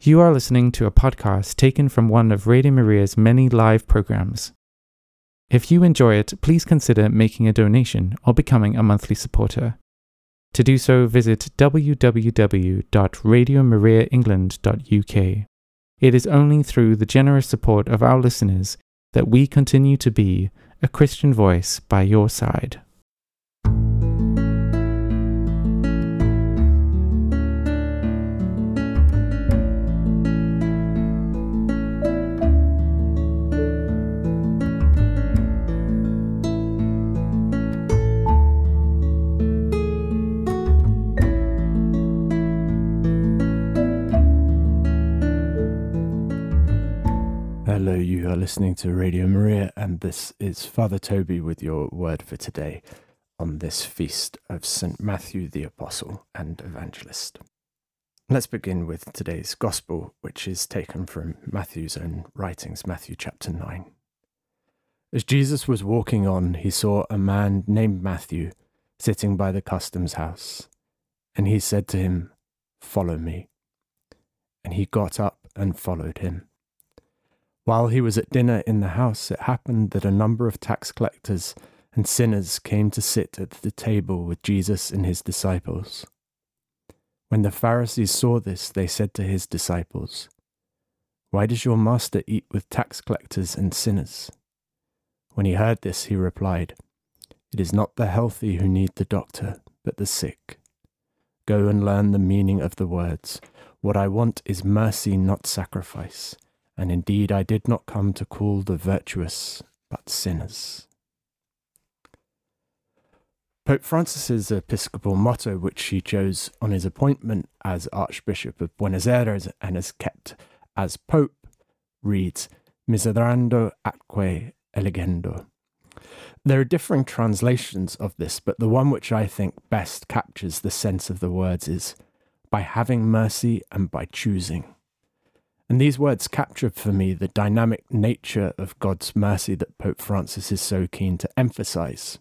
You are listening to a podcast taken from one of Radio Maria's many live programs. If you enjoy it, please consider making a donation or becoming a monthly supporter. To do so, visit www.radiomariaengland.uk. It is only through the generous support of our listeners that we continue to be a Christian voice by your side. You are listening to Radio Maria, and this is Father Toby with your word for today on this feast of St. Matthew the Apostle and Evangelist. Let's begin with today's Gospel, which is taken from Matthew's own writings, Matthew chapter 9. As Jesus was walking on, he saw a man named Matthew sitting by the customs house, and he said to him, Follow me. And he got up and followed him. While he was at dinner in the house, it happened that a number of tax collectors and sinners came to sit at the table with Jesus and his disciples. When the Pharisees saw this, they said to his disciples, Why does your master eat with tax collectors and sinners? When he heard this, he replied, It is not the healthy who need the doctor, but the sick. Go and learn the meaning of the words. What I want is mercy, not sacrifice and indeed I did not come to call the virtuous, but sinners. Pope Francis's episcopal motto, which he chose on his appointment as Archbishop of Buenos Aires and has kept as Pope, reads Miserando atque eligendo. There are differing translations of this, but the one which I think best captures the sense of the words is by having mercy and by choosing. And these words capture for me the dynamic nature of God's mercy that Pope Francis is so keen to emphasize.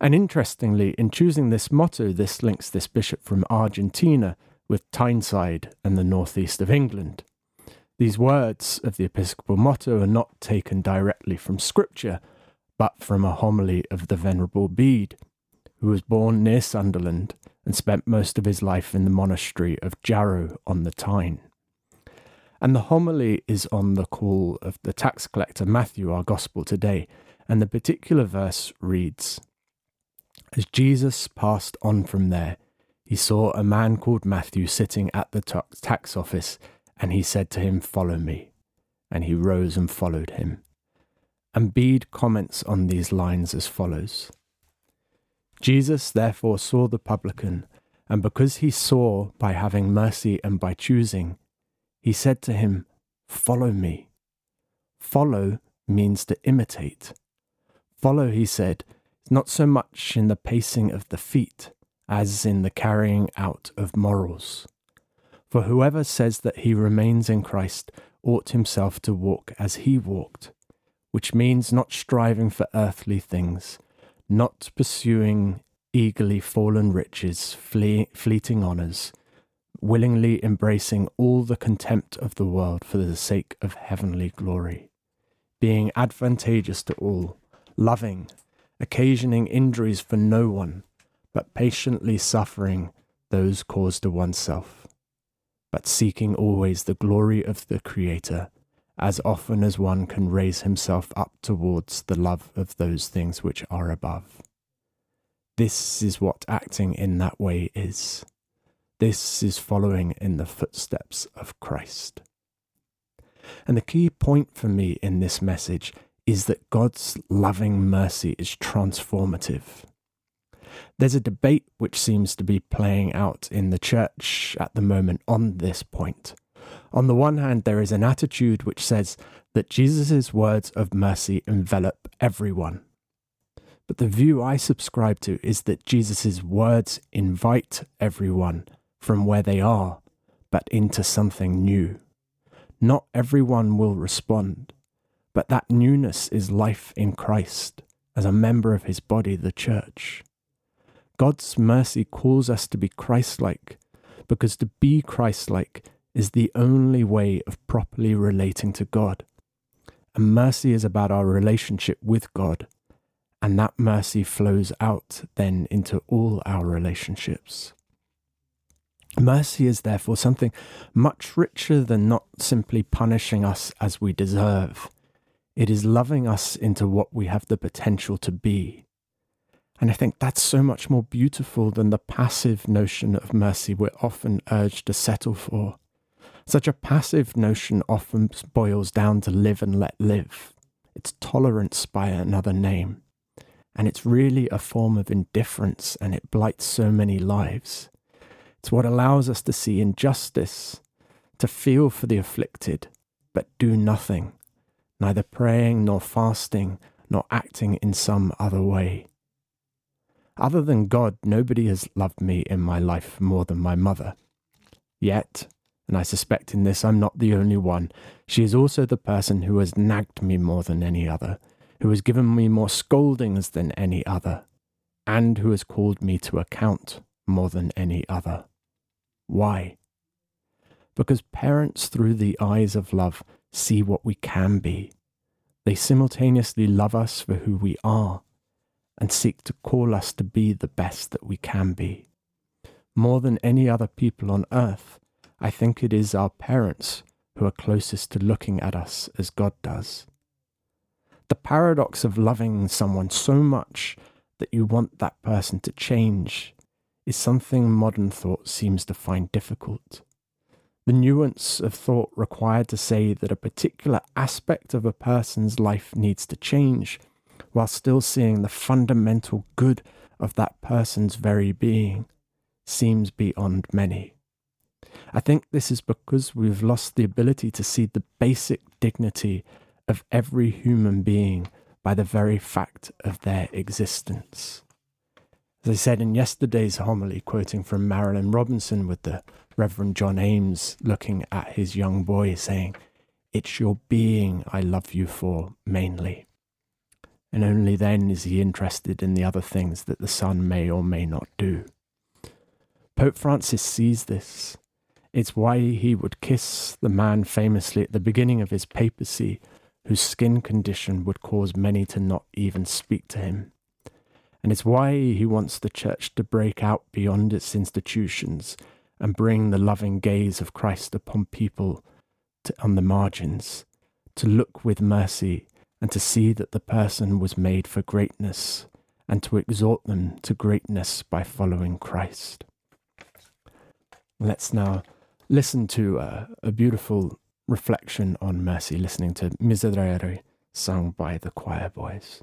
And interestingly, in choosing this motto, this links this bishop from Argentina with Tyneside and the northeast of England. These words of the episcopal motto are not taken directly from scripture, but from a homily of the Venerable Bede, who was born near Sunderland and spent most of his life in the monastery of Jarrow on the Tyne. And the homily is on the call of the tax collector Matthew, our gospel today. And the particular verse reads As Jesus passed on from there, he saw a man called Matthew sitting at the tax office, and he said to him, Follow me. And he rose and followed him. And Bede comments on these lines as follows Jesus therefore saw the publican, and because he saw by having mercy and by choosing, he said to him, Follow me. Follow means to imitate. Follow, he said, is not so much in the pacing of the feet as in the carrying out of morals. For whoever says that he remains in Christ ought himself to walk as he walked, which means not striving for earthly things, not pursuing eagerly fallen riches, flee- fleeting honours, willingly embracing all the contempt of the world for the sake of heavenly glory, being advantageous to all, loving, occasioning injuries for no one, but patiently suffering those caused to oneself, but seeking always the glory of the Creator, as often as one can raise himself up towards the love of those things which are above. This is what acting in that way is. This is following in the footsteps of Christ. And the key point for me in this message is that God's loving mercy is transformative. There's a debate which seems to be playing out in the church at the moment on this point. On the one hand, there is an attitude which says that Jesus' words of mercy envelop everyone. But the view I subscribe to is that Jesus' words invite everyone from where they are, but into something new. Not everyone will respond, but that newness is life in Christ as a member of his body, the church. God's mercy calls us to be Christlike, because to be Christlike is the only way of properly relating to God. And mercy is about our relationship with God, and that mercy flows out then into all our relationships. Mercy is therefore something much richer than not simply punishing us as we deserve. It is loving us into what we have the potential to be. And I think that's so much more beautiful than the passive notion of mercy we're often urged to settle for. Such a passive notion often boils down to live and let live. It's tolerance by another name. And it's really a form of indifference and it blights so many lives. It's what allows us to see injustice, to feel for the afflicted, but do nothing, neither praying nor fasting nor acting in some other way. Other than God, nobody has loved me in my life more than my mother. Yet, and I suspect in this I'm not the only one, she is also the person who has nagged me more than any other, who has given me more scoldings than any other, and who has called me to account more than any other. Why? Because parents, through the eyes of love, see what we can be. They simultaneously love us for who we are and seek to call us to be the best that we can be. More than any other people on earth, I think it is our parents who are closest to looking at us as God does. The paradox of loving someone so much that you want that person to change is something modern thought seems to find difficult. The nuance of thought required to say that a particular aspect of a person's life needs to change while still seeing the fundamental good of that person's very being seems beyond many. I think this is because we've lost the ability to see the basic dignity of every human being by the very fact of their existence. As I said in yesterday's homily, quoting from Marilynne Robinson with the Reverend John Ames looking at his young boy, saying, It's your being I love you for mainly. And only then is he interested in the other things that the son may or may not do. Pope Francis sees this it's why he would kiss the man famously at the beginning of his papacy, whose skin condition would cause many to not even speak to him. And it's why he wants the church to break out beyond its institutions and bring the loving gaze of Christ upon people to, on the margins, to look with mercy and to see that the person was made for greatness and to exhort them to greatness by following Christ. Let's now listen to a, a beautiful reflection on mercy, listening to Miserere sung by the choir boys.